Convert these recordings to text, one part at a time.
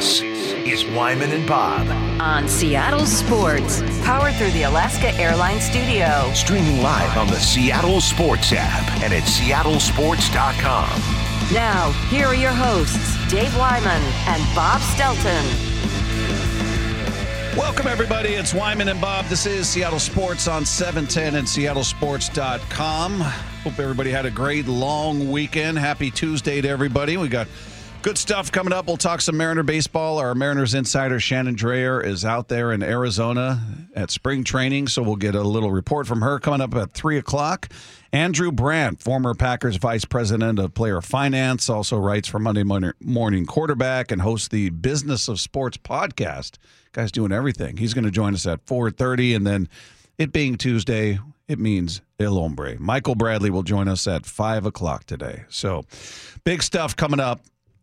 This is Wyman and Bob. on Seattle Sports, powered through the Alaska Airlines Studio. Streaming live on the Seattle Sports app and at seattlesports.com. Now, here are your hosts, Dave Wyman and Bob Stelton. Welcome, everybody. It's Wyman and Bob. This is Seattle Sports on 710 and seattlesports.com. Hope everybody had a great long weekend. Happy Tuesday to everybody. We got good stuff coming up. We'll talk some Mariner baseball. Our Mariners insider, Shannon Drayer, is out there in Arizona at spring training, so we'll get a little report from her coming up at 3 o'clock. Andrew Brandt, former Packers vice president of player finance, also writes for Monday Morning Quarterback and hosts the Business of Sports podcast. Guy's doing everything. He's going to join us at 4:30, and then it being Tuesday, it means El Hombre. Michael Bradley will join us at five o'clock today. So, big stuff coming up.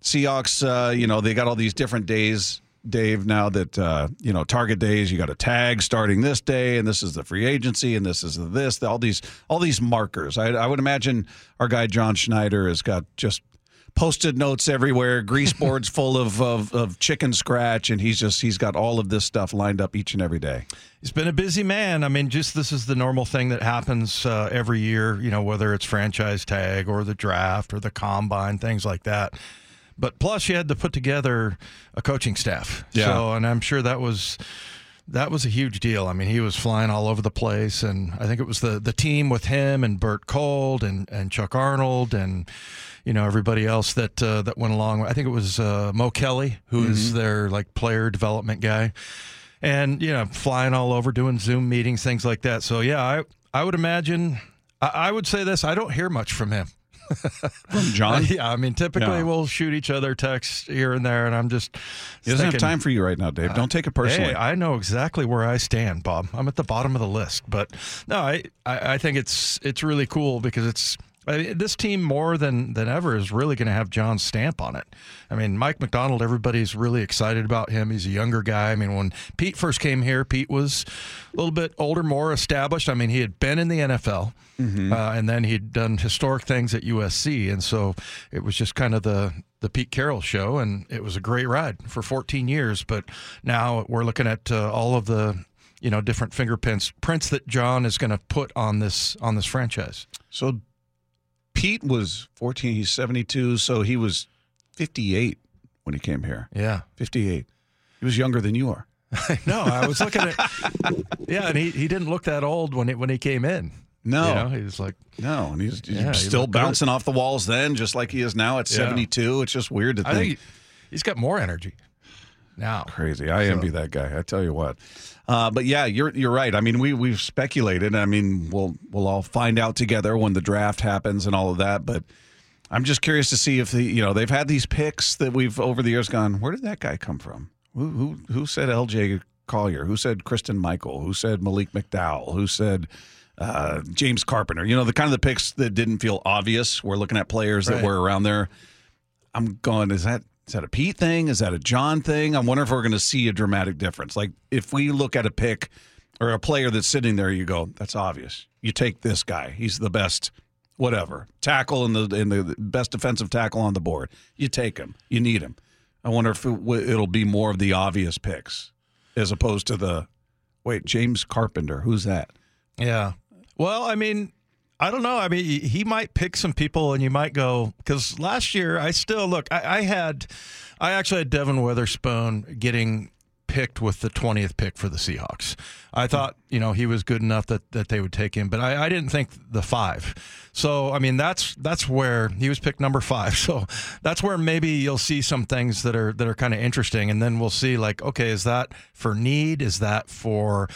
Seahawks, uh, you know, they got all these different days. Dave, now that uh, you know target days, you got a tag starting this day, and this is the free agency, and this is the this, all these all these markers. I, I would imagine our guy John Schneider has got just posted notes everywhere, grease boards full of, of, of chicken scratch, and he's just he's got all of this stuff lined up each and every day. He's been a busy man. I mean, just this is the normal thing that happens uh, every year. You know, whether it's franchise tag or the draft or the combine, things like that. But plus, you had to put together a coaching staff. Yeah. So, and I'm sure that was that was a huge deal. I mean, he was flying all over the place, and I think it was the the team with him and Bert Kolde and and Chuck Arnold and you know everybody else that uh, that went along. I think it was uh, Mo Kelly, who is their like player development guy, and you know flying all over, doing Zoom meetings, things like that. So yeah, I I would imagine. I, I would say this: I don't hear much from him. From John, Yeah, I mean, typically Yeah. we'll shoot each other texts here and there, and I'm just he doesn't have time for you right now, Dave. Don't take it uh, personally. Hey, I know exactly where I stand, Bob. I'm at the bottom of the list, but no, I, I, I think it's it's really cool because it's I mean, this team more than than ever is really going to have John's stamp on it. I mean, Mike Macdonald, everybody's really excited about him. He's a younger guy. I mean, when Pete first came here, Pete was a little bit older, more established. I mean, he had been in the NFL, uh, and then he'd done historic things at USC, and so it was just kind of the the Pete Carroll show, and it was a great ride for 14 years. But now we're looking at uh, all of the you know different fingerprints prints that John is going to put on this on this franchise. So Pete was 14, he's 72, so he was 58 when he came here. Yeah. 58. He was younger than you are. No, I was looking at yeah, and he, he didn't look that old when it when he came in. No. You know, he was like No, and he's, he's Yeah, he still good. bouncing off the walls then, just like he is now at Yeah. 72. It's just weird to I think. think he's got more energy now. Crazy. I envy that guy. I tell you what. Uh, but yeah, you're you're right. I mean, we we've speculated. I mean, we'll we'll all find out together when the draft happens and all of that. But I'm just curious to see if the you know they've had these picks that we've over the years gone. Where did that guy come from? Who who who said L.J. Collier? Who said Christine Michael? Who said Malik McDowell? Who said uh, James Carpenter? You know, the kind of the picks that didn't feel obvious. We're looking at players that were around there. I'm going, is that is that a Pete thing? Is that a John thing? I wonder if we're going to see a dramatic difference. Like if we look at a pick or a player that's sitting there, you go, that's obvious. You take this guy. He's the best, whatever tackle in the in the best defensive tackle on the board. You take him. You need him. I wonder if it, it'll be more of the obvious picks as opposed to the wait James Carpenter. Who's that? Yeah. Well, I mean, I don't know. I mean, he- might pick some people, and you might go because last year I still look. I, I had, I actually had Devon Witherspoon getting picked with the twentieth pick for the Seahawks. I hmm. thought you know he was good enough that, that they would take him, but I, I didn't think the five. So I mean that's that's where he was picked number five. So that's where maybe you'll see some things that are that are kind of interesting, and then we'll see like okay, is that for need? Is that for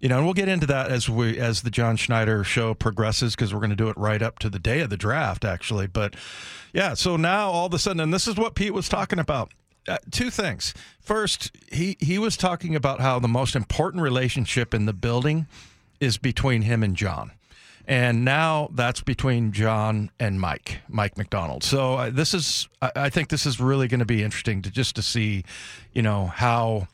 you know, and we'll get into that as we as the John Schneider show progresses because we're going to do it right up to the day of the draft, actually. But yeah, so now all of a sudden, and this is what Pete was talking about. Uh, two things. First, he he was talking about how the most important relationship in the building is between him and John. And now that's between John and Mike, Mike Macdonald. So uh, this is, I, I think this is really going to be interesting to just to see, you know, how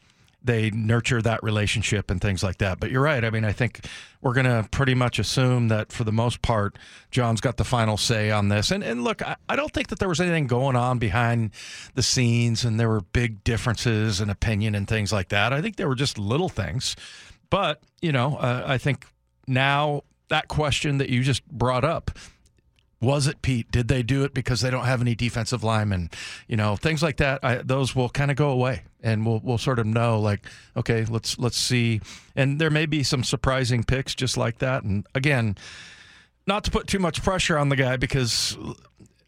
they nurture that relationship and things like that. But you're right. I mean, I think we're going to pretty much assume that for the most part, John's got the final say on this. And and look, I, I don't think that there was anything going on behind the scenes, and there were big differences in opinion and things like that. I think there were just little things. But you know, uh, I think now that question that you just brought up was it Pete? Did they do it because they don't have any defensive linemen? You know, things like that. I, those will kind of go away, and we'll we'll sort of know like, okay, let's let's see. And there may be some surprising picks just like that. And again, not to put too much pressure on the guy because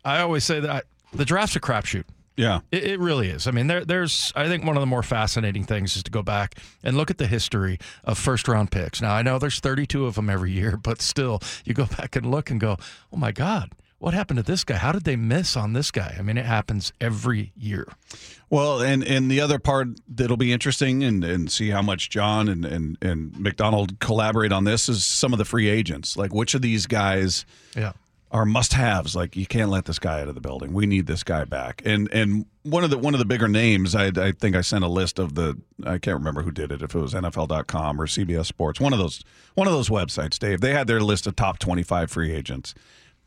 I always say that I, the draft's a crapshoot. Yeah. It, it, really is. I mean, there, there's, I think one of the more fascinating things is to go back and look at the history of first round picks. Now, I know there's 32 of them every year, but still, you go back and look and go, oh my God, what happened to this guy? How did they miss on this guy? I mean, it happens every year. Well, and and the other part that'll be interesting and, and see how much John and, and, and Macdonald collaborate on this is some of the free agents. Like which of these guys yeah are must-haves. Like you can't let this guy out of the building. We need this guy back. And and one of the one of the bigger names, I, I think I sent a list of the I can't remember who did it. If it was NFL.com or CBS Sports, one of those one of those websites. Dave, they had their list of top twenty-five free agents.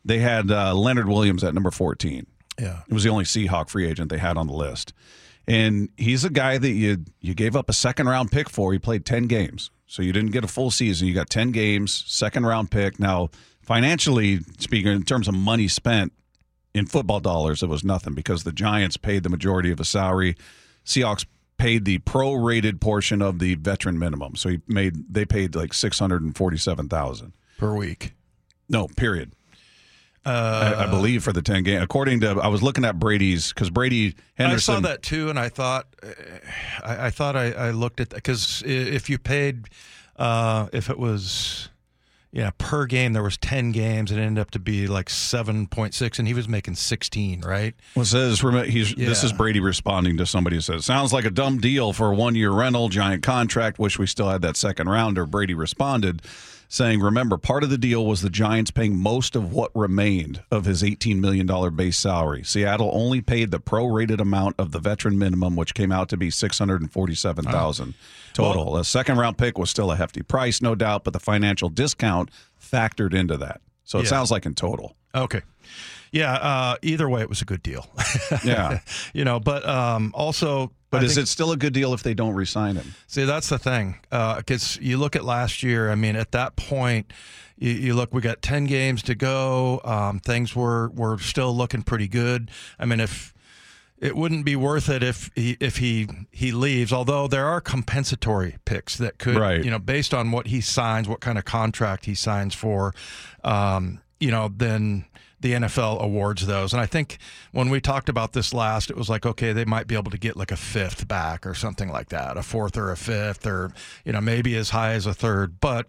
They had uh, Leonard Williams at number fourteen. Yeah, it was the only Seahawk free agent they had on the list. And he's a guy that you you gave up a second round pick for. He played ten games, so you didn't get a full season. You got ten games, second round pick. Now financially speaking, in terms of money spent in football dollars, it was nothing because the Giants paid the majority of the salary. Seahawks paid the prorated portion of the veteran minimum, so he made they paid like six hundred and forty-seven thousand per week. No, period. Uh, I, I, believe for the ten game. According to, I was looking at Brady's because Brady Henderson. I saw that too, and I thought, I, I thought I, I, looked at that because if you paid, uh, if it was yeah, per game there was ten games, and it ended up to be like seven point six, and he was making sixteen, right? Well, says he's yeah. this is Brady responding to somebody who says sounds like a dumb deal for a one year rental, giant contract. Wish we still had that second rounder. Brady responded saying, Remember, part of the deal was the Giants paying most of what remained of his $18 million base salary. Seattle only paid the prorated amount of the veteran minimum, which came out to be 647000 total. Well, a second round pick was still a hefty price, no doubt, but the financial discount factored into that. So it yeah. sounds like in total. Okay. Yeah. Uh, either way, it was a good deal. yeah. You know, but um, also. But I is think, it still a good deal if they don't resign him? See, that's the thing. Because uh, you look at last year, I mean, at that point, you, you look, we got 10 games to go. Um, things were, were still looking pretty good. I mean, if it wouldn't be worth it if he if he he leaves. Although there are compensatory picks that could, right. you know, based on what he signs, what kind of contract he signs for, um, you know, then the NFL awards those. And I think when we talked about this last, it was like, okay, they might be able to get like a fifth back or something like that, a fourth or a fifth, or, you know, maybe as high as a third. But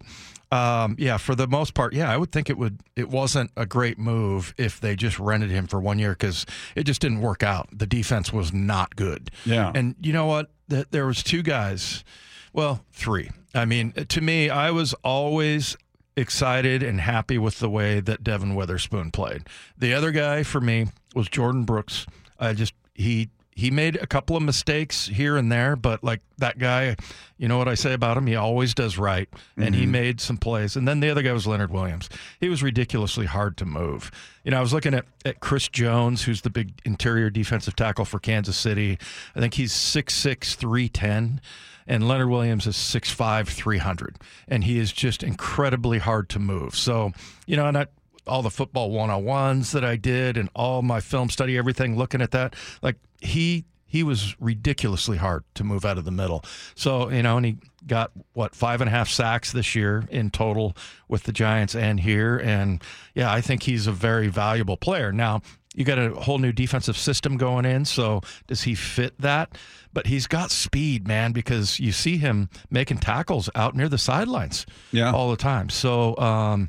um, yeah, for the most part, yeah, I would think it would. It wasn't a great move if they just rented him for one year because it just didn't work out. The defense was not good. Yeah, and you know what? There was two guys. Well, three. I mean, to me, I was always excited and happy with the way that Devon Witherspoon played. The other guy for me was Jordyn Brooks. I just he he made a couple of mistakes here and there, but like that guy, you know what I say about him? He always does right, and mm-hmm. he made some plays. And then the other guy was Leonard Williams. He was ridiculously hard to move. You know, I was looking at, at Chris Jones, who's the big interior defensive tackle for Kansas City. I think he's 6'6, 310 and Leonard Williams is 6'5", 300, and he is just incredibly hard to move. So, you know, and I, all the football 101s that I did and all my film study, everything, looking at that, like he he was ridiculously hard to move out of the middle. So, you know, and he got what five and a half sacks this year in total with the Giants and here. And yeah, I think he's a very valuable player. Now, you got a whole new defensive system going in. So does he fit that? But he's got speed, man, because you see him making tackles out near the sidelines yeah. all the time. So, um,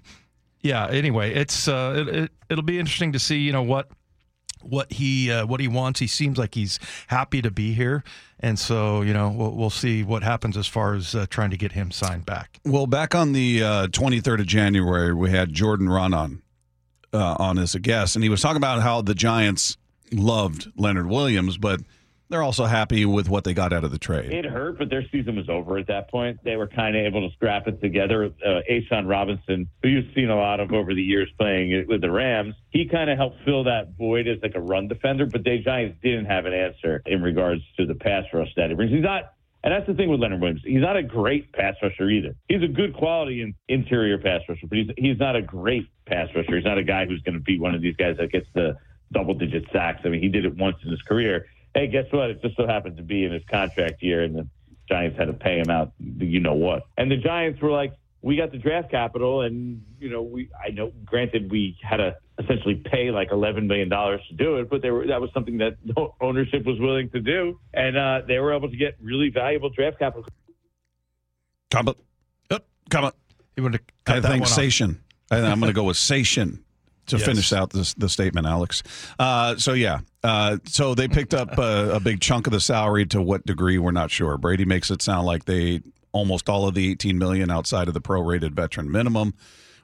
yeah. Anyway, it's uh, it, it, will be interesting to see, you know, what what he uh, what he wants. He seems like he's happy to be here, and so you know we'll, we'll see what happens as far as uh, trying to get him signed back. Well, back on the twenty uh, third of January, we had Jordan Raanan uh, on as a guest, and he was talking about how the Giants loved Leonard Williams, but they're also happy with what they got out of the trade. It hurt, but their season was over at that point. They were kind of able to scrap it together. Uh, A'Shawn Robinson, who you've seen a lot of over the years playing with the Rams, he kind of helped fill that void as like a run defender. But the Giants didn't have an answer in regards to the pass rush that he brings. He's not and that's the thing with Leonard Williams. He's not a great pass rusher either. He's a good quality in, interior pass rusher, but he's he's not a great pass rusher. He's not a guy who's going to be one of these guys that gets the double digit sacks. I mean, he did it once in his career. Hey, guess what? It just so happened to be in his contract year, and the Giants had to pay him out. You know what? And the Giants were like, we got the draft capital, and you know, we I know. Granted, we had to essentially pay like eleven million dollars to do it, but they were that was something that ownership was willing to do, and uh, they were able to get really valuable draft capital. Comment. Yep. Comment. You want to? Cut I that think one off. Sation. I I'm going to go with Sation to Yes. finish out this the statement, Alex. Uh, so yeah, uh, so they picked up a, a big chunk of the salary. To what degree, we're not sure. Brady makes it sound like they almost all of the 18 million outside of the prorated veteran minimum,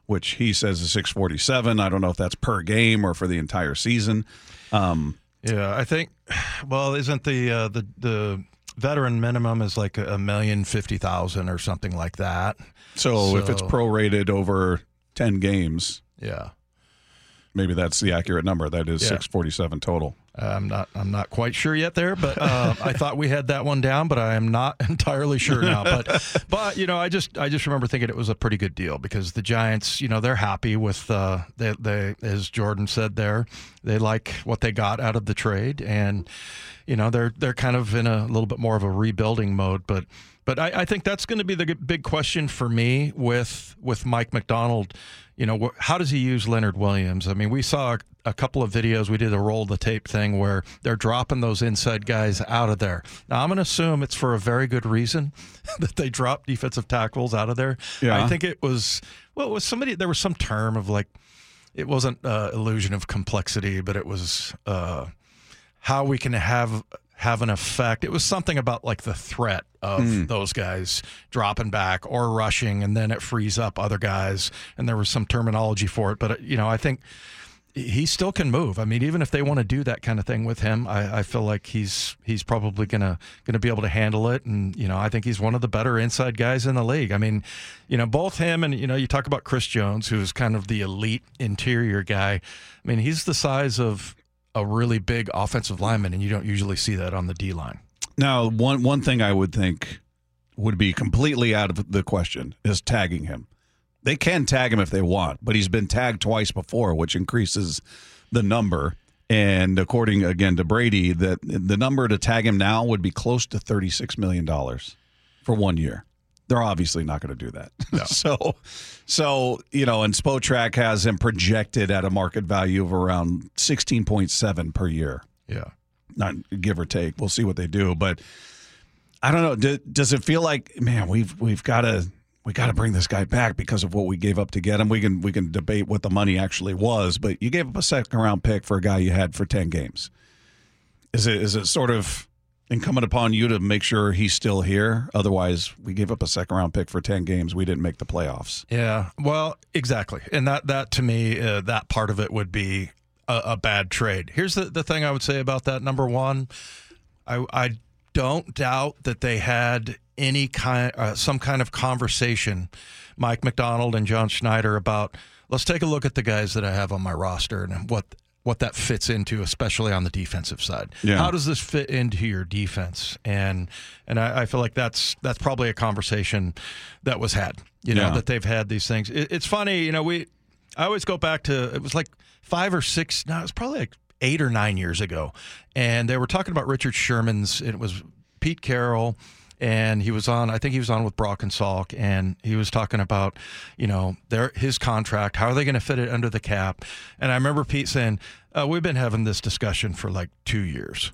which he says is 647. I don't know if that's per game or for the entire season. Um, Yeah, I think. Well, isn't the uh, the the veteran minimum is like a million fifty thousand or something like that? so, if it's prorated over 10 games, Yeah, maybe that's the accurate number. That is Yeah. 647 total. I'm not. I'm not quite sure yet there, but uh, I thought we had that one down, but I am not entirely sure now. But but you know, I just I just remember thinking it was a pretty good deal because the Giants, you know, they're happy with uh, they they as Jordan said there, they like what they got out of the trade, and you know they're they're kind of in a little bit more of a rebuilding mode, but. But I, I think that's going to be the big question for me with with Mike Macdonald. You know, wh- how does he use Leonard Williams? I mean, we saw a, a couple of videos. We did a roll the tape thing where they're dropping those inside guys out of there. Now, I'm going to assume it's for a very good reason that they drop defensive tackles out of there. Yeah. I think it was well, it was somebody. There was some term of like it wasn't uh, illusion of complexity, but it was uh, how we can have have an effect. It was something about like the threat of those guys dropping back or rushing, and then it frees up other guys. And there was some terminology for it, but uh, you know, I think he still can move. I mean, even if they want to do that kind of thing with him, I, I feel like he's he's probably gonna gonna be able to handle it. And you know, I think he's one of the better inside guys in the league. I mean, you know, both him and you know, you talk about Chris Jones, who's kind of the elite interior guy. I mean, he's the size of a really big offensive lineman, and you don't usually see that on the D line. Now, one one thing I would think would be completely out of the question is tagging him. They can tag him if they want, but he's been tagged twice before, which increases the number. And according again to Brady, that the number to tag him now would be close to thirty six million dollars for one year. They're obviously not going to do that. so, so you know, and Spotrac has him projected at a market value of around sixteen point seven per year Yeah. not give or take. We'll see what they do, but I don't know. Do, does it feel like man, we've we've got to we got to bring this guy back because of what we gave up to get him? We can we can debate what the money actually was, but you gave up a second round pick for a guy you had for ten games. Is it is it sort of incumbent upon you to make sure he's still here? Otherwise, we gave up a second round pick for ten games. We didn't make the playoffs. Yeah, well, exactly, and that that to me, uh, that part of it would be a, a bad trade. Here's the the thing I would say about that. Number one, I I don't doubt that they had any kind uh, some kind of conversation, Mike Macdonald and John Schneider about let's take a look at the guys that I have on my roster and what what that fits into, especially on the defensive side. Yeah. How does this fit into your defense? And and I, I feel like that's that's probably a conversation that was had. You know Yeah. that they've had these things. It, it's funny, you know. We I always go back to it was like five or six. No, it was probably like eight or nine years ago, and they were talking about Richard Sherman's. It was Pete Carroll. And he was on. I think he was on with Brock and Salk, and he was talking about, you know, their his contract. How are they going to fit it under the cap? And I remember Pete saying, uh, "We've been having this discussion for like two years."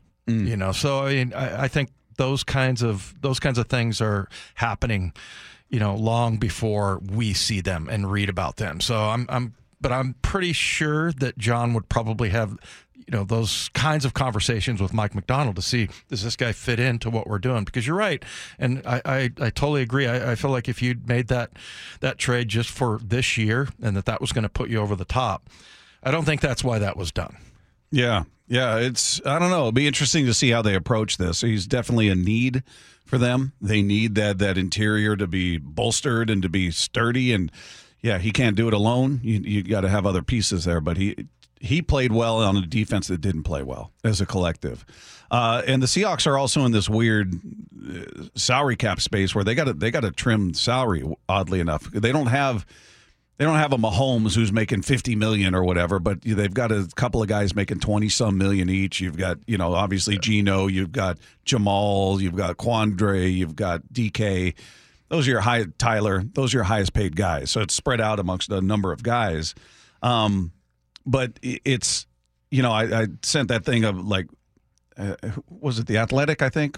You know, so I mean, I, I think those kinds of those kinds of things are happening, you know, long before we see them and read about them. So I'm, I'm, but I'm pretty sure that John would probably have, you know, those kinds of conversations with Mike Macdonald to see does this guy fit into what we're doing? Because you're right, and I, I, I totally agree. I, I feel like if you'd made that that trade just for this year and that that was going to put you over the top, I don't think that's why that was done. Yeah, Yeah, it's I don't know. It'll be interesting to see how they approach this. He's definitely a need for them. They need that that interior to be bolstered and to be sturdy. And yeah, he can't do it alone. You you got to have other pieces there. But he he played well on a defense that didn't play well as a collective. Uh, and the Seahawks are also in this weird uh, salary cap space where they got to they got to trim salary. Oddly enough, they don't have they don't have a Mahomes who's making 50 million or whatever, but they've got a couple of guys making 20 some million each. You've got, you know, obviously Geno, you've got Jamal, you've got Quandre, you've got DK. Those are your high Tyler, those are your highest paid guys. So it's spread out amongst a number of guys. Um, but it's, you know, I, I sent that thing of like, uh, was it the Athletic? I think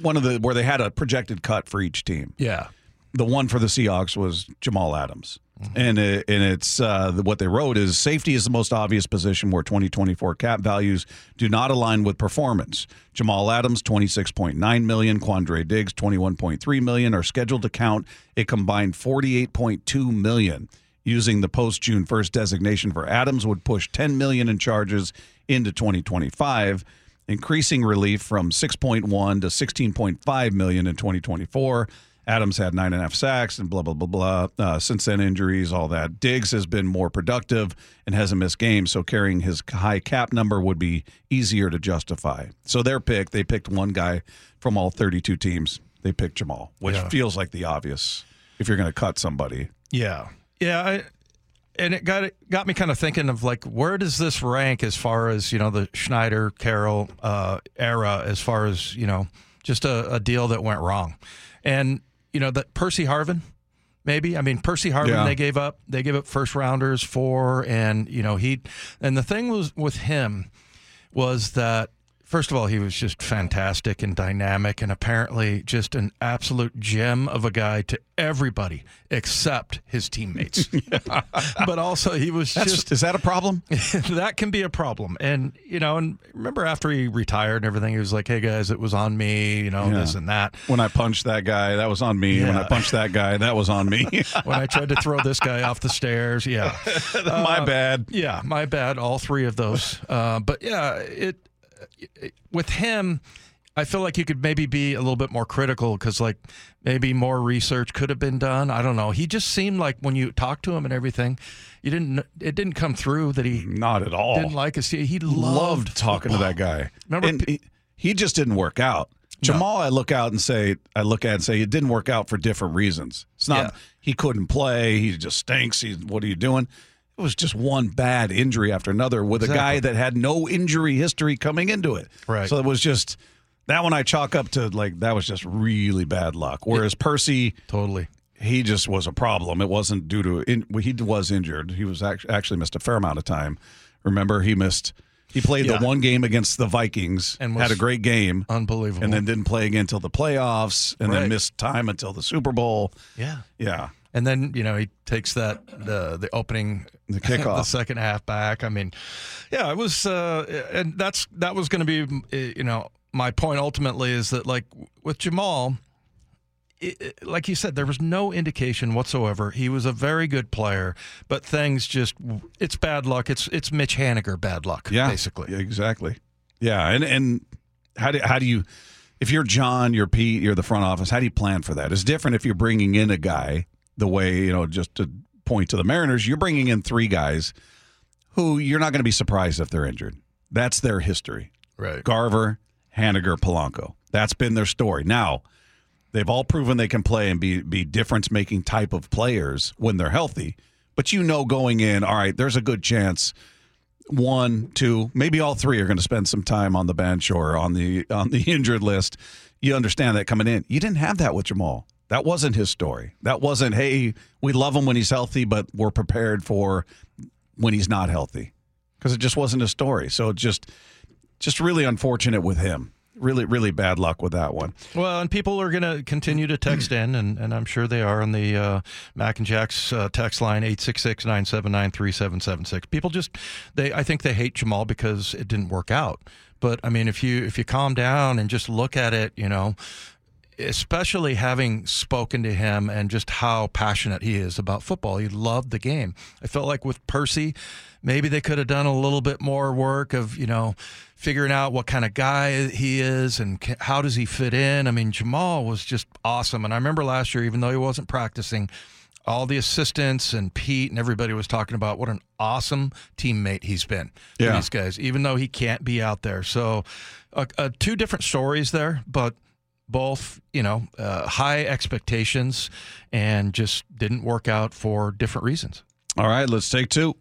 one of the where they had a projected cut for each team. Yeah, the one for the Seahawks was Jamal Adams. Mm-hmm. And it, and it's uh, what they wrote is safety is the most obvious position where 2024 cap values do not align with performance. Jamal Adams 26.9 million, Quandre Diggs 21.3 million are scheduled to count a combined 48.2 million. Using the post June 1st designation for Adams would push 10 million in charges into 2025, increasing relief from 6.1 to 16.5 million in 2024 Adams had nine and a half sacks and blah, blah, blah, blah. Uh, since then, injuries, all that. Diggs has been more productive and hasn't missed games, so carrying his high cap number would be easier to justify. So their pick, they picked one guy from all 32 teams. They picked Jamal, which yeah. feels like the obvious if you're going to cut somebody. Yeah. Yeah. I, and it got it got me kind of thinking of like where does this rank as far as you know the Schneider Carroll uh, era as far as you know just a, a deal that went wrong, and you know, that Percy Harvin, maybe. I mean, Percy Harvin, yeah. they gave up. They gave up first rounders for, and you know, he. And the thing was with him was that First of all, he was just fantastic and dynamic, and apparently just an absolute gem of a guy to everybody except his teammates. But also, he was That's, just. Is that a problem? that can be a problem. And, you know, and remember after he retired and everything, he was like, hey, guys, it was on me, you know, yeah. this and that. When I punched that guy, that was on me. Yeah. When I punched that guy, that was on me. when I tried to throw this guy off the stairs, yeah. my uh, bad. Yeah, my bad. All three of those. Uh, but yeah, it with him, I feel like you could maybe be a little bit more critical because, like, maybe more research could have been done. I don't know. He just seemed like when you talked to him and everything, you didn't. It didn't come through that he not at all didn't like us. He loved, loved talking football. to that guy. Remember, and he, he just didn't work out. Jamal, no. I look out and say, I look at and say, it didn't work out for different reasons. It's not yeah. he couldn't play. He just stinks. He's what are you doing? It was just one bad injury after another with exactly. a guy that had no injury history coming into it. Right. So it was just that one I chalk up to like that was just really bad luck. Whereas yeah. Percy, totally, he just was a problem. It wasn't due to in, he was injured. He was actually, actually missed a fair amount of time. Remember, he missed. He played yeah. the one game against the Vikings and had a great game, unbelievable, and then didn't play again until the playoffs, and right. then missed time until the Super Bowl. Yeah, yeah. And then you know he takes that the the opening the kickoff the second half back. I mean, yeah, it was uh, and that's that was going to be you know my point ultimately is that like with Jamal. It, like you said, there was no indication whatsoever. He was a very good player, but things just—it's bad luck. It's it's Mitch Haniger bad luck, yeah, basically. Exactly. Yeah, and and how do how do you if you're John, you're Pete, you're the front office, how do you plan for that? It's different if you're bringing in a guy the way, you know, just to point to the Mariners, you're bringing in three guys who you're not going to be surprised if they're injured. That's their history. Right. Garver, Haniger, Polanco. That's been their story. Now, they've all proven they can play and be be difference making type of players when they're healthy. But you know going in, all right, there's a good chance one, two, maybe all three are going to spend some time on the bench or on the on the injured list. You understand that coming in. You didn't have that with Jamal. That wasn't his story. That wasn't, hey, we love him when he's healthy, but we're prepared for when he's not healthy. Because it just wasn't a story. So just just really unfortunate with him. Really, really bad luck with that one. Well, and people are going to continue to text in, and, and I'm sure they are on the uh, Mac and Jack's uh, text line, 866 979 3776. People just, they I think they hate Jamal because it didn't work out. But I mean, if you if you calm down and just look at it, you know, especially having spoken to him and just how passionate he is about football. He loved the game. I felt like with Percy, maybe they could have done a little bit more work of, you know, figuring out what kind of guy he is and how does he fit in. I mean, Jamal was just awesome. And I remember last year, even though he wasn't practicing, all the assistants and Pete and everybody was talking about what an awesome teammate he's been Yeah. these guys, even though he can't be out there. So, uh, uh, two different stories there, but both, you know, uh, high expectations and just didn't work out for different reasons. All right, let's take two.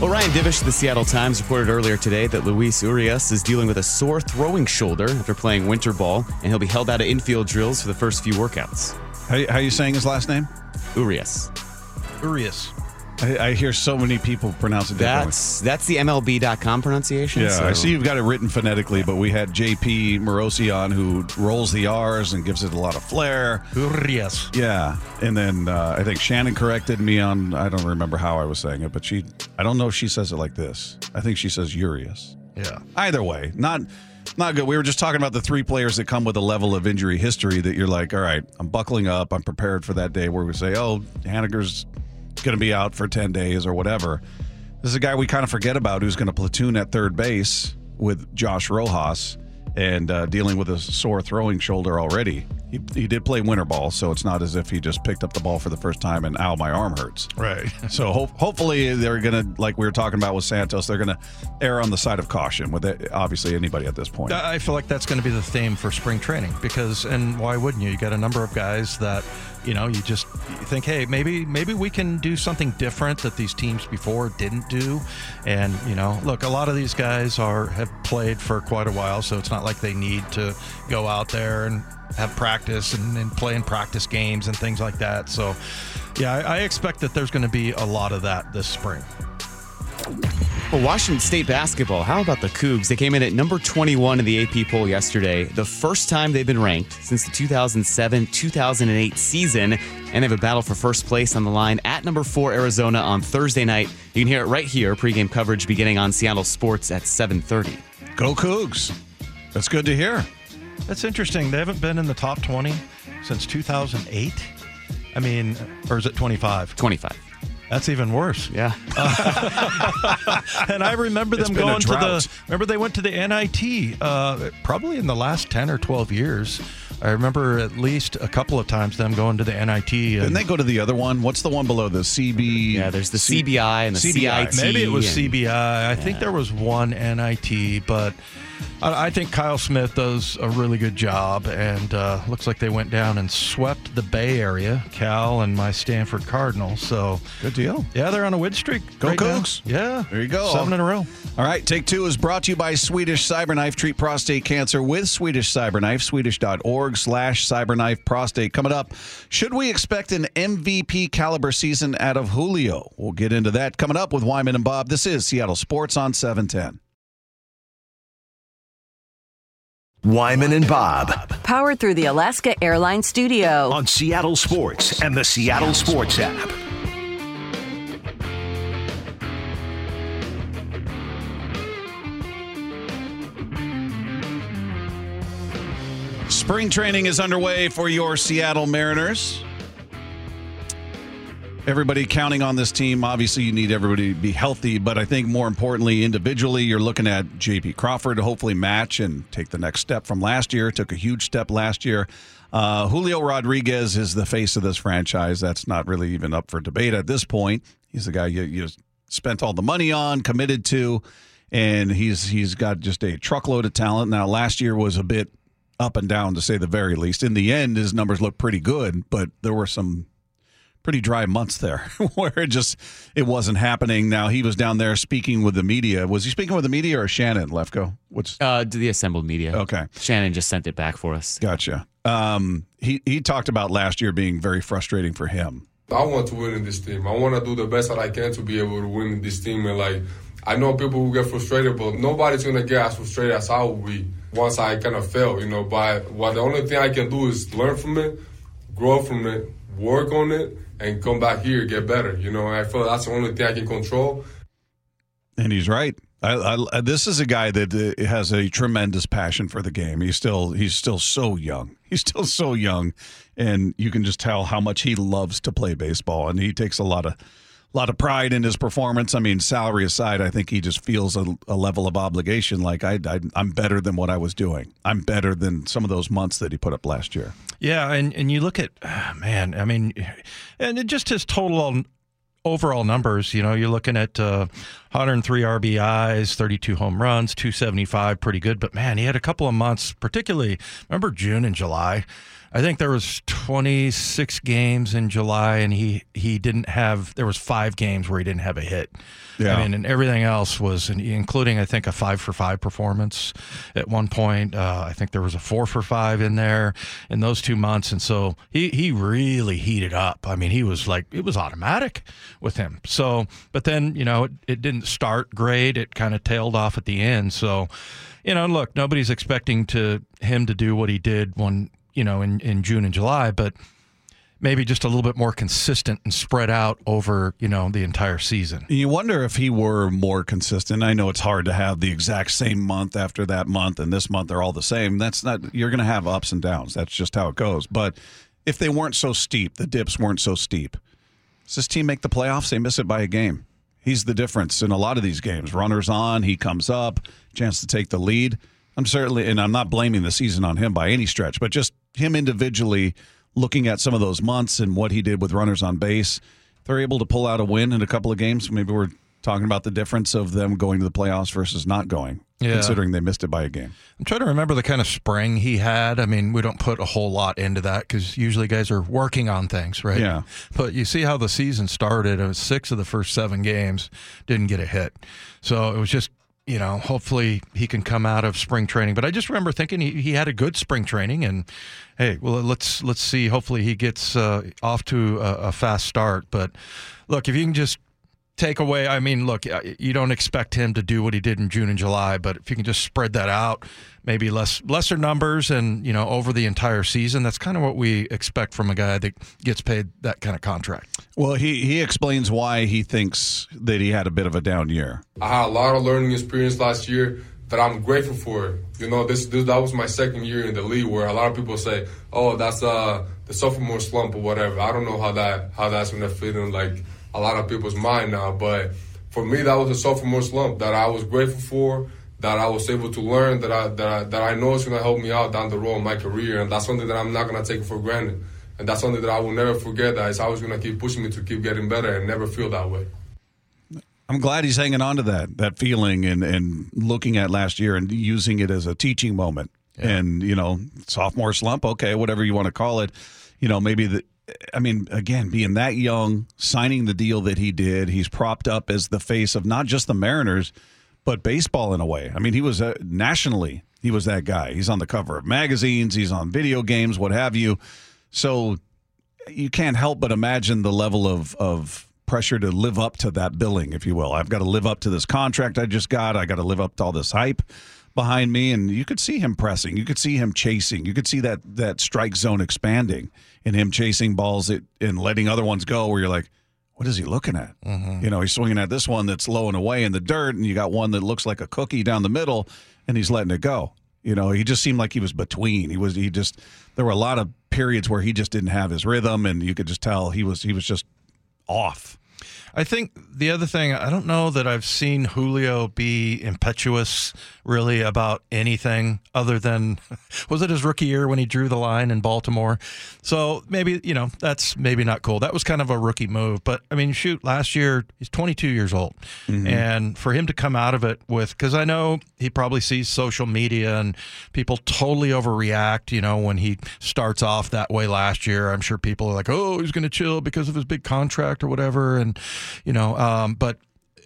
Well, Ryan Divish of the Seattle Times reported earlier today that Luis Urias is dealing with a sore throwing shoulder after playing winter ball, and he'll be held out of infield drills for the first few workouts. How, how you saying his last name? Urias. Urias. I, I hear so many people pronounce it differently. That's that's the MLB.com pronunciation. Yeah, so- I see you've got it written phonetically, but we had JP Morosi on who rolls the R's and gives it a lot of flair. Urias. Yeah, and then uh, I think Shannon corrected me on I don't remember how I was saying it, but she I don't know if she says it like this. I think she says Urias. Yeah. Either way, not not good. We were just talking about the three players that come with a level of injury history that you're like, all right, I'm buckling up, I'm prepared for that day where we say, oh, Haniger's going to be out for 10 days or whatever. This is a guy we kind of forget about who's going to platoon at third base with Josh Rojas and uh, dealing with a sore throwing shoulder already. He, he did play winter ball, so it's not as if he just picked up the ball for the first time and ow, my arm hurts. Right. So ho- hopefully they're going to, like we were talking about with Santos, they're going to err on the side of caution with it, obviously anybody at this point. I feel like that's going to be the theme for spring training because, and why wouldn't you? You got a number of guys that, you know, you just you think, hey, maybe maybe we can do something different that these teams before didn't do, and you know, look, a lot of these guys are have played for quite a while, so it's not like they need to go out there and have practice and, and play in practice games and things like that. So, yeah, I, I expect that there's going to be a lot of that this spring. Well, Washington State basketball, how about the Cougs? They came in at number 21 in the AP poll yesterday, the first time they've been ranked since the 2007 2008 season, and they have a battle for first place on the line at number four Arizona on Thursday night. You can hear it right here, pregame coverage beginning on Seattle Sports at 7:30. Go Cougs. That's good to hear. That's interesting. They haven't been in the top 20 since 2008. I mean, or is it 25? 25. That's even worse. Yeah. And I remember them going to the. Remember they went to the NIT uh, probably in the last 10 or 12 years. I remember at least a couple of times them going to the NIT. Didn't And they go to the other one? What's the one below the CB? Yeah, there's the C- CBI and the CBI. CIT. maybe it was and- CBI. I think there was one NIT, but I, I think Kyle Smith does a really good job. And uh, looks like they went down and swept the Bay Area, Cal and my Stanford Cardinals. So Good deal. Yeah, they're on a win streak. Go right. Cougs. Yeah. There you go. Seven in a row. All right, take two is brought to you by Swedish Cyberknife. Treat prostate cancer with Swedish Cyberknife. Swedish.org slash cyberknife prostate. Coming up, should we expect an MVP caliber season out of Julio? We'll get into that coming up with Wyman and Bob. This is Seattle Sports on 710. Wyman and Bob Powered through the Alaska Airlines Studio. on Seattle Sports and the Seattle Sports app. Spring training is underway for your Seattle Mariners. Everybody counting on this team. Obviously, you need everybody to be healthy, but I think more importantly, individually, you're looking at JP Crawford to hopefully match and take the next step from last year. Took a huge step last year. Uh, Julio Rodriguez is the face of this franchise. That's not really even up for debate at this point. He's the guy you, you spent all the money on, committed to, and he's he's got just a truckload of talent. Now, last year was a bit up and down to say the very least. In the end, his numbers look pretty good, but there were some pretty dry months there where it just it wasn't happening. Now he was down there speaking with the media. Was he speaking with the media or Shannon Lefko? What's Uh, the assembled media. okay? Shannon just sent it back for us. Gotcha. Um, he he talked about last year being very frustrating for him. I want to win in this team. I want to do the best that I can to be able to win in this team. And like, I know people will get frustrated, but nobody's gonna get as frustrated as I will be once I kind of fail. You know, but what the only thing I can do is learn from it, grow from it, work on it, and come back here get better. You know, I feel that's the only thing I can control. And he's right. I, I, this is a guy that uh, has a tremendous passion for the game. He's still he's still so young. He's still so young, and you can just tell how much he loves to play baseball, and he takes a lot of lot of pride in his performance. I mean, salary aside, I think he just feels a, a level of obligation. Like I, I, I'm better than what I was doing. I'm better than some of those months that he put up last year. Yeah, and and you look at man, I mean, and it just his total overall numbers, you know, you're looking at uh, 103 RBIs, 32 home runs, 275, pretty good. But man, he had a couple of months, particularly remember June and July. I think there was 26 games in July, and he he didn't have. There was five games where he didn't have a hit. Yeah. I mean, and everything else was, including I think a five for five performance at one point. Uh, I think there was a four for five in there in those two months, and so he he really heated up. I mean, he was like it was automatic with him. So, but then you know it, it didn't start great. It kind of tailed off at the end. So, you know, look, nobody's expecting to him to do what he did when you know, in, in June and July, but maybe just a little bit more consistent and spread out over, you know, the entire season. You wonder if he were more consistent. I know it's hard to have the exact same month after that month and this month they're all the same. That's not you're going to have ups and downs. That's just how it goes. But if they weren't so steep, the dips weren't so steep. Does this team make the playoffs? They miss it by a game. He's the difference in a lot of these games. Runners on, he comes up, chance to take the lead. I'm certainly, and I'm not blaming the season on him by any stretch, but just him individually looking at some of those months and what he did with runners on base. They're able to pull out a win in a couple of games. Maybe we're talking about the difference of them going to the playoffs versus not going, yeah. considering they missed it by a game. I'm trying to remember the kind of spring he had. I mean, we don't put a whole lot into that because usually guys are working on things, right? Yeah. But you see how the season started. It was six of the first seven games didn't get a hit. So it was just you know, hopefully he can come out of spring training. But I just remember thinking he, he had a good spring training, and hey, well, let's let's see. Hopefully he gets uh, off to a, a, fast start. But look, if you can just take away, I mean, look, uh, you don't expect him to do what he did in June and July, but if you can just spread that out, maybe less lesser numbers, and you know, over the entire season, that's kind of what we expect from a guy that gets paid that kind of contract. Well, he he explains why he thinks that he had a bit of a down year. I had a lot of learning experience last year that I'm grateful for. You know, this, this that was my second year in the league, where a lot of people say, "Oh, that's uh the sophomore slump or whatever." I don't know how that how that's gonna fit in like a lot of people's mind now. But for me, that was a sophomore slump that I was grateful for, that I was able to learn, that I that I, that I know is going to help me out down the road in my career, and that's something that I'm not going to take for granted. And that's something that I will never forget. That is always going to keep pushing me to keep getting better and never feel that way. I'm glad he's hanging on to that that feeling and and looking at last year and using it as a teaching moment. Yeah. And you know, sophomore slump, okay, whatever you want to call it. You know, maybe the I mean, again, being that young, signing the deal that he did, he's propped up as the face of not just the Mariners, but baseball in a way. I mean, he was uh, nationally, he was that guy. He's on the cover of magazines, he's on video games, what have you. So you can't help but imagine the level of of pressure to live up to that billing, if you will. I've got to live up to this contract I just got. I got to live up to all this hype behind me, and you could see him pressing. You could see him chasing. You could see that that strike zone expanding and him chasing balls and letting other ones go. Where you're like, what is he looking at? Mm-hmm. You know, he's swinging at this one that's low and away in the dirt, and you got one that looks like a cookie down the middle, and he's letting it go. You know, he just seemed like he was between. He was he just there were a lot of periods where he just didn't have his rhythm, and you could just tell he was he was just off. I think the other thing, I don't know that I've seen Julio be impetuous really about anything other than was it his rookie year when he drew the line in Baltimore? So maybe, you know, that's maybe not cool. That was kind of a rookie move. But I mean, shoot, last year he's 22 years old. Mm-hmm. And for him to come out of it with, because I know he probably sees social media and people totally overreact, you know, when he starts off that way last year. I'm sure people are like, oh, he's going to chill because of his big contract or whatever. And, you know, um, but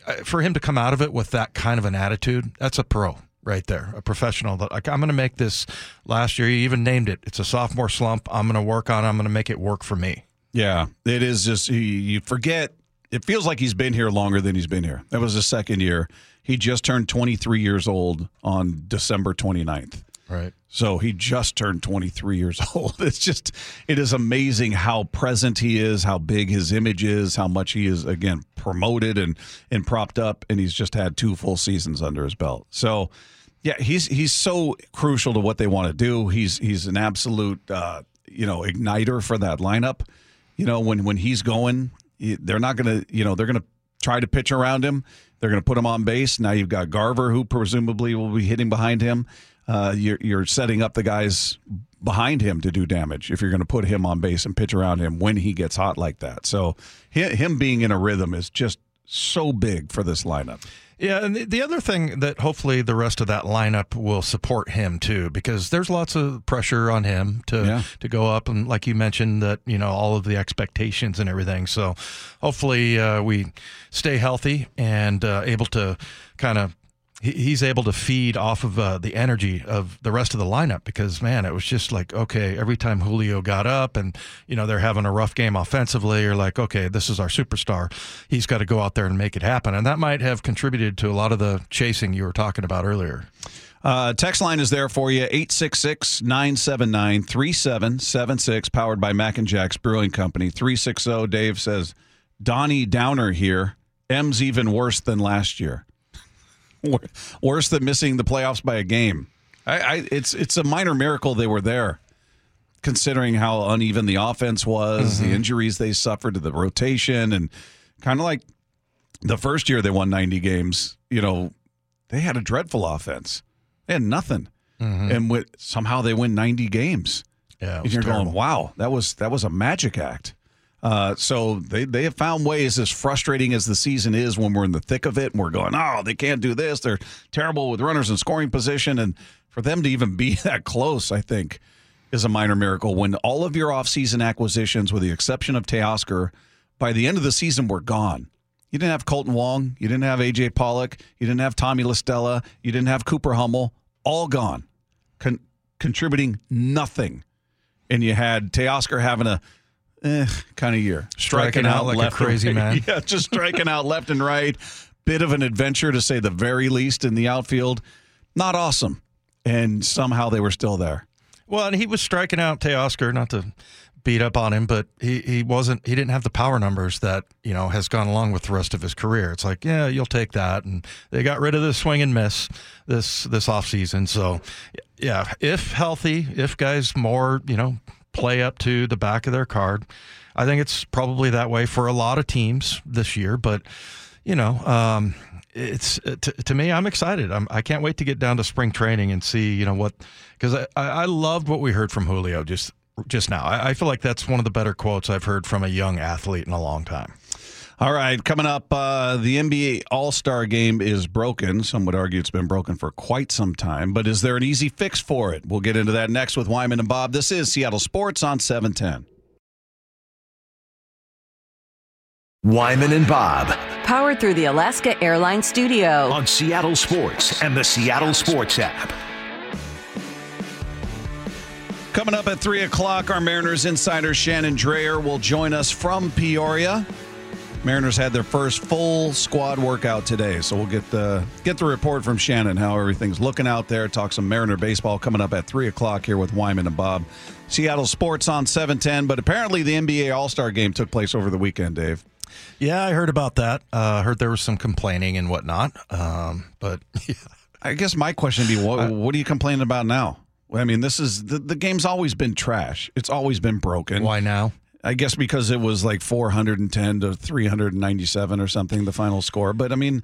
uh, for him to come out of it with that kind of an attitude, that's a pro right there, a professional that like I'm going to make this. Last year, he even named it. It's a sophomore slump. I'm going to work on. it. I'm going to make it work for me. Yeah, it is just you forget. It feels like he's been here longer than he's been here. That was his second year. He just turned 23 years old on December 29th. Right. So he just turned 23 years old. It's just, it is amazing how present he is, how big his image is, how much he is, again, promoted and, and propped up. And he's just had two full seasons under his belt. So, yeah, he's he's so crucial to what they want to do. He's he's an absolute uh, you know igniter for that lineup. You know when when he's going, they're not going to you know they're going to try to pitch around him. They're going to put him on base. Now you've got Garver, who presumably will be hitting behind him. Uh, you're, you're setting up the guys behind him to do damage if you're going to put him on base and pitch around him when he gets hot like that. So him being in a rhythm is just so big for this lineup. Yeah, and the, the other thing that hopefully the rest of that lineup will support him too, because there's lots of pressure on him to Yeah. to go up, and like you mentioned, that you know all of the expectations and everything. So hopefully uh, we stay healthy and uh, able to kind of. He- He's able to feed off of uh, the energy of the rest of the lineup because man, it was just like okay, every time Julio got up and you know they're having a rough game offensively, you're like, okay, this is our superstar. He's got to go out there and make it happen, and that might have contributed to a lot of the chasing you were talking about earlier. Uh, text line is there for you 866 979 3776, powered by Mac and Jack's Brewing Company. 360 Dave says, Donnie Downer here. M's even worse than last year. Wor- worse than missing the playoffs by a game. I, I, it's it's a minor miracle they were there, considering how uneven the offense was, the mm-hmm. injuries they suffered to the rotation, and kind of like the first year they won 90 games. You know, they had a dreadful offense. They had nothing, mm-hmm. and with, somehow they win 90 games. Yeah, And you're terrible. going, wow, that was that was a magic act. Uh, so they they have found ways, as frustrating as the season is, when we're in the thick of it, and we're going, oh, they can't do this. They're terrible with runners in scoring position, and for them to even be that close, I think, is a minor miracle. When all of your offseason acquisitions, with the exception of Teoscar, by the end of the season were gone. You didn't have Kolten Wong, you didn't have AJ Pollock, you didn't have Tommy La Stella, you didn't have Cooper Hummel, all gone, Con- contributing nothing. And you had Teoscar having a eh, kind of year, Striking out like a left and crazy man. Yeah, just striking out left and right. Bit of an adventure to say the very least in the outfield. Not awesome, and somehow they were still there. Well, and he was striking out Teoscar, not to beat up on him, but he, he wasn't he didn't have the power numbers that, you know, has gone along with the rest of his career. It's like, yeah, you'll take that. And they got rid of the swing and miss this this offseason. So yeah, if healthy, if guys more, you know, play up to the back of their card, I think it's probably that way for a lot of teams this year. But you know, um, it's uh, to, to me, I'm excited. I'm, I can't wait to get down to spring training and see, you know, what because I, I I loved what we heard from Julio just just now. I, I feel like that's one of the better quotes I've heard from a young athlete in a long time. All right, coming up, uh, the NBA All Star game is broken. Some would argue it's been broken for quite some time, but is there an easy fix for it? We'll get into that next with Wyman and Bob. This is Seattle Sports on 710. Wyman and Bob Powered through the Alaska Airlines Studio. on Seattle Sports and the Seattle Sports app. Coming up at 3 o'clock, our Mariners insider Shannon Drayer will join us from Peoria. Mariners had their first full squad workout today, so we'll get the get the report from Shannon how everything's looking out there. Talk some Mariner baseball coming up at three o'clock here with Wyman and Bob. Seattle sports on seven ten, but apparently the NBA All Star game took place over the weekend. Dave, Yeah, I heard about that. Uh, heard there was some complaining and whatnot. Um, but yeah. I guess my question would be, what, what are you complaining about now? I mean, this is the, the game's always been trash. It's always been broken. why now? I guess because it was like 410 to 397 or something, the final score. But I mean,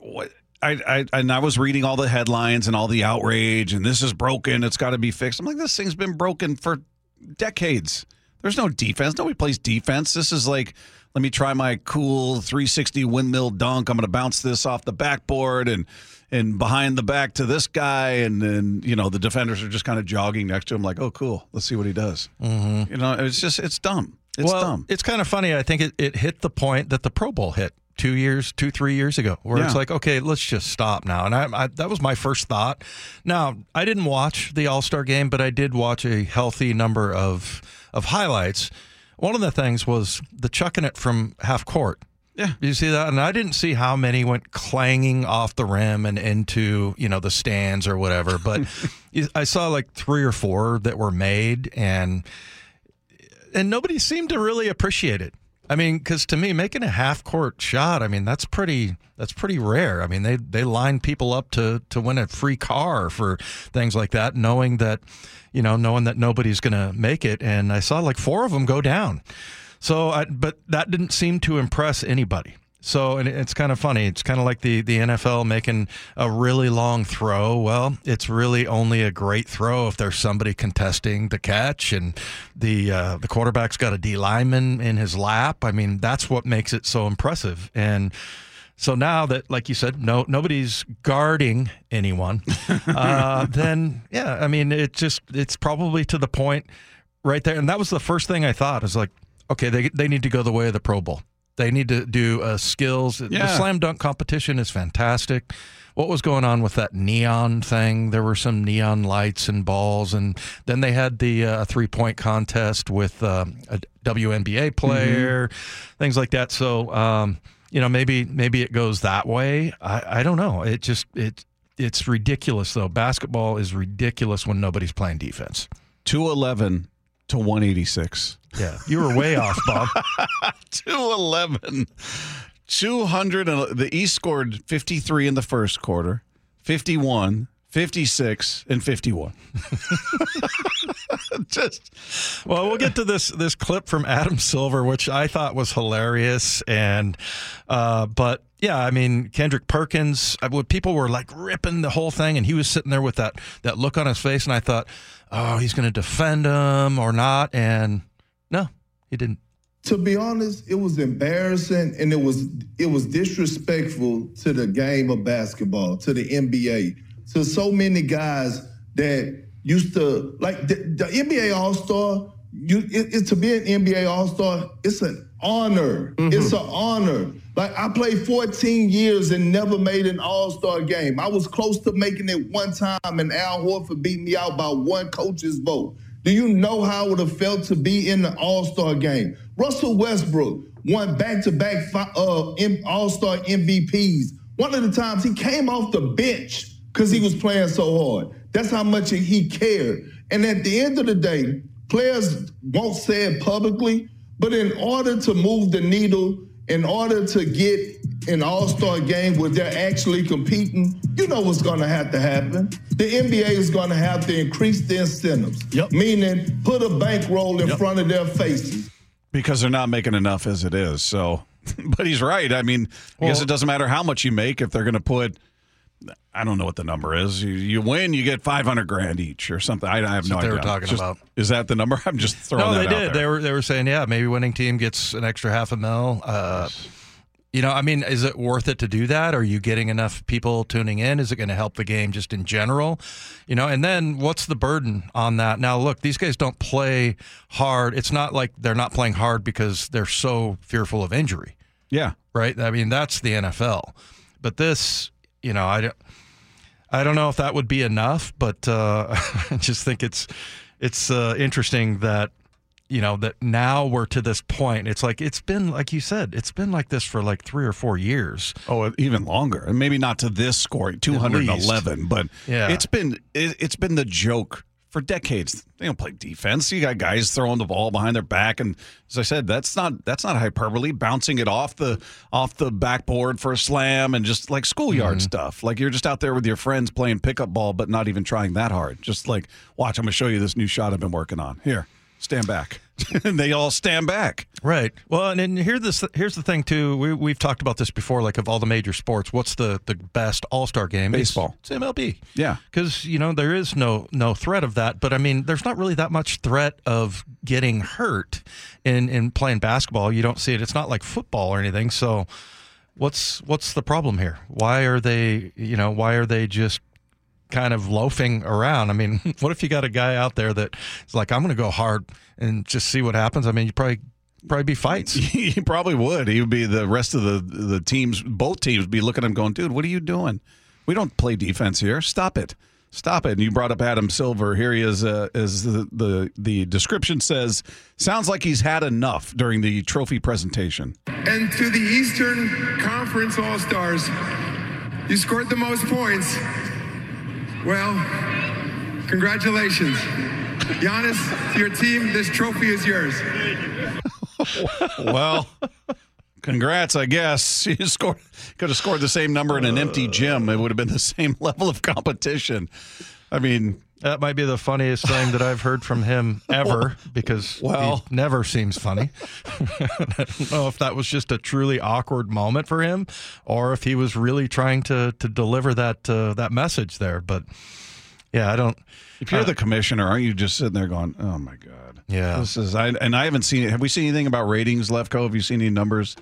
what? I, I and I was reading all the headlines and all the outrage, and this is broken. It's got to be fixed. I'm like, this thing's been broken for decades. There's no defense. Nobody plays defense. This is like, let me try my cool 360 windmill dunk. I'm going to bounce this off the backboard and and behind the back to this guy, and then you know the defenders are just kind of jogging next to him, like, oh, cool. Let's see what he does. Mm-hmm. You know, it's just it's dumb. It's well, dumb. it's kind of funny. I think it, it hit the point that the Pro Bowl hit two years, two, three years ago, where it's like, okay, let's just stop now. And I, I, that was my first thought. Now, I didn't watch the All Star game, but I did watch a healthy number of of highlights. One of the things was the chucking it from half court. Yeah. You see that? And I didn't see how many went clanging off the rim and into, you know, the stands or whatever, but I saw like three or four that were made and and nobody seemed to really appreciate it. I mean, because to me, making a half court shot, I mean, that's pretty that's pretty rare. I mean, they they line people up to to win a free car for things like that, knowing that, you know, knowing that nobody's going to make it. And I saw like four of them go down. So, I, but that didn't seem to impress anybody. So, and it's kind of funny. It's kind of like the, the NFL making a really long throw. Well, it's really only a great throw if there's somebody contesting the catch and the uh, the quarterback's got a D lineman in his lap. I mean, that's what makes it so impressive. And so now that, like you said, no nobody's guarding anyone, uh, then yeah, I mean, it just it's probably to the point right there. And that was the first thing I thought. Is like, okay, they they need to go the way of the Pro Bowl. They need to do uh, skills. The slam dunk competition is fantastic. What was going on with that neon thing? There were some neon lights and balls, and then they had the uh, three point contest with um, a WNBA player, things like that. So, um, you know, maybe maybe it goes that way. I, I don't know. It just it it's ridiculous though. Basketball is ridiculous when nobody's playing defense. 211 to 186. Yeah, you were way off, Bob. 211. 200. and- The East scored 53 in the first quarter, 51, 56, and 51. Just Well, we'll get to this this clip from Adam Silver, which I thought was hilarious, and uh, but yeah, I mean Kendrick Perkins. I, people were like ripping the whole thing, and he was sitting there with that that look on his face, and I thought, oh, he's going to defend him or not, and no, he didn't. to be honest, it was embarrassing and it was it was disrespectful to the game of basketball, to the NBA, to so many guys that used to like the, the NBA All Star. You it, it- to be an NBA All Star, it's an honor. Mm-hmm. It's an honor. Like I played 14 years and never made an All Star game. I was close to making it one time, and Al Horford beat me out by one coach's vote. Do you know how it would have felt to be in the All Star game? Russell Westbrook won back to back uh, All Star MVPs. One of the times he came off the bench because he was playing so hard. That's how much he cared. And at the end of the day, players won't say it publicly, but in order to move the needle, in order to get an All Star game where they're actually competing, you know what's going to have to happen. The NBA is going to have to increase the incentives, Yep. meaning put a bankroll in front of their faces. because they're not making enough as it is. So, but he's right. I mean, I guess it doesn't matter how much you make if they're going to put. I don't know what the number is. You, you win, you get five hundred grand each or something. I, I have no idea what they idea. were talking Just- about. Is that the number? I'm just throwing No, that they out did. They were they were saying, yeah, maybe winning team gets an extra half a mil. Uh, you know, I mean, is it worth it to do that? Are you getting enough people tuning in? Is it going to help the game just in general? You know, and then what's the burden on that? Now, look, these guys don't play hard. It's not like they're not playing hard because they're so fearful of injury, yeah. right? I mean, that's the NFL. But this, you know, I don't. I don't know if that would be enough, but uh, I just think it's it's uh, interesting that you know that now we're to this point. It's like it's been like you said, it's been like this for like three or four years. Oh, even longer, and maybe not to this score, two hundred and eleven. But Yeah. it's been it, it's been the joke for decades. They don't play defense. You got guys throwing the ball behind their back, and as I said, that's not that's not hyperbole. Bouncing it off the off the backboard for a slam, and just like schoolyard mm-hmm. stuff. Like you're just out there with your friends playing pickup ball, but not even trying that hard. Just like watch, I'm gonna show you this new shot I've been working on. Here, stand back, and they all stand back. Right. Well, and, and here this here's the thing too. We we've talked about this before. Like of all the major sports, what's the the best All Star game? It's- Baseball. It's, MLB. Yeah. Because you know there is no no threat of that. But I mean, there's not really that much threat of getting hurt in in playing basketball. You don't see it. It's not like football or anything. So. What's what's the problem here? Why are they you know why are they just kind of loafing around. I mean, what if you got a guy out there that is like, I'm going to go hard and just see what happens? I mean, you probably probably be fights. he probably would. He would be the rest of the the teams, both teams, be looking at him going, "Dude, what are you doing? We don't play defense here. Stop it. Stop it! And you brought up Adam Silver. Here he is. Uh, as the, the the description says, sounds like he's had enough during the trophy presentation. And to the Eastern Conference All Stars, you scored the most points. Well, congratulations. Giannis, your team, this trophy is yours. well, congrats, I guess. You scored could have scored the same number in an empty gym. It would have been the same level of competition. I mean, that might be the funniest thing that I've heard from him ever because well, he never seems funny. I don't know if that was just a truly awkward moment for him or if he was really trying to to deliver that uh, that message there. But yeah, I don't. If you're uh, the commissioner, aren't you just sitting there going, "Oh my god, yeah, this is." I and I haven't seen it. Have we seen anything about ratings, Lefko? Have you seen any numbers?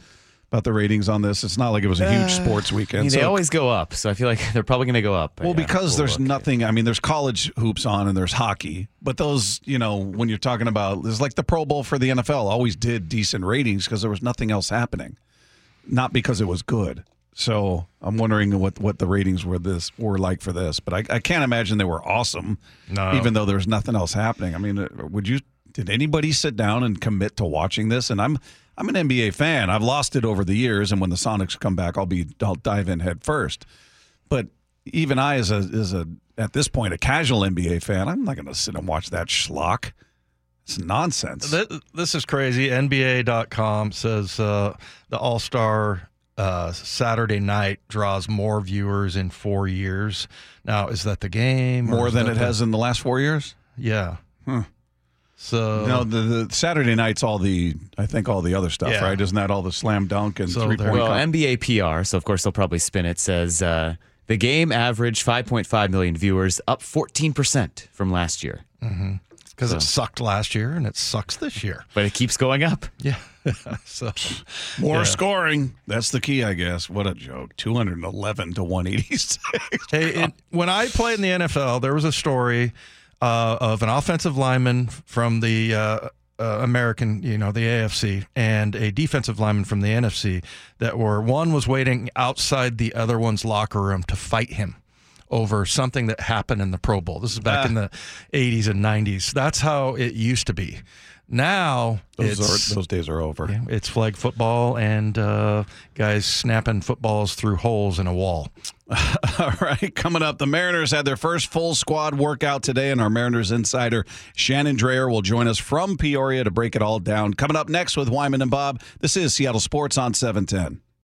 About the ratings on this. It's not like it was a huge uh, sports weekend. I mean, they so, always go up, so I feel like they're probably going to go up. Well, yeah, because there's look. nothing. I mean, there's college hoops on and there's hockey, but those, you know, when you're talking about, there's like the Pro Bowl for the NFL always did decent ratings because there was nothing else happening, not because it was good. So I'm wondering what what the ratings were this were like for this, but I, I can't imagine they were awesome. No, even though there's nothing else happening. I mean, uh, would you? Did anybody sit down and commit to watching this? And I'm I'm an NBA fan. I've lost it over the years, and when the Sonics come back, I'll be I'll dive in head first. But even I, as a as a at this point a casual NBA fan, I'm not going to sit and watch that schlock. It's nonsense. This is crazy. NBA.com says uh, the All Star uh, Saturday night draws more viewers in four years. Now, is that the game? More than it the... has in the last four years? Yeah. Huh. So no, the, the Saturday night's all the I think all the other stuff, yeah. right? Isn't that all the slam dunk and so three point? Well, NBA PR, so of course they'll probably spin it. Says uh, the game averaged 5.5 million viewers, up 14 percent from last year. Mm-hmm because so. it sucked last year and it sucks this year. But it keeps going up. Yeah. so more yeah. scoring. That's the key, I guess. What a joke. 211 to 186. hey, it, when I played in the NFL, there was a story uh, of an offensive lineman from the uh, uh, American, you know, the AFC, and a defensive lineman from the NFC that were one was waiting outside the other one's locker room to fight him over something that happened in the Pro Bowl. This is back ah. in the 80s and 90s. That's how it used to be. Now those, are, those days are over. Yeah, it's flag football and uh, guys snapping footballs through holes in a wall. All right, coming up, the Mariners had their first full squad workout today, and our Mariners insider Shannon Drayer will join us from Peoria to break it all down. Coming up next with Wyman and Bob, this is Seattle Sports on 710.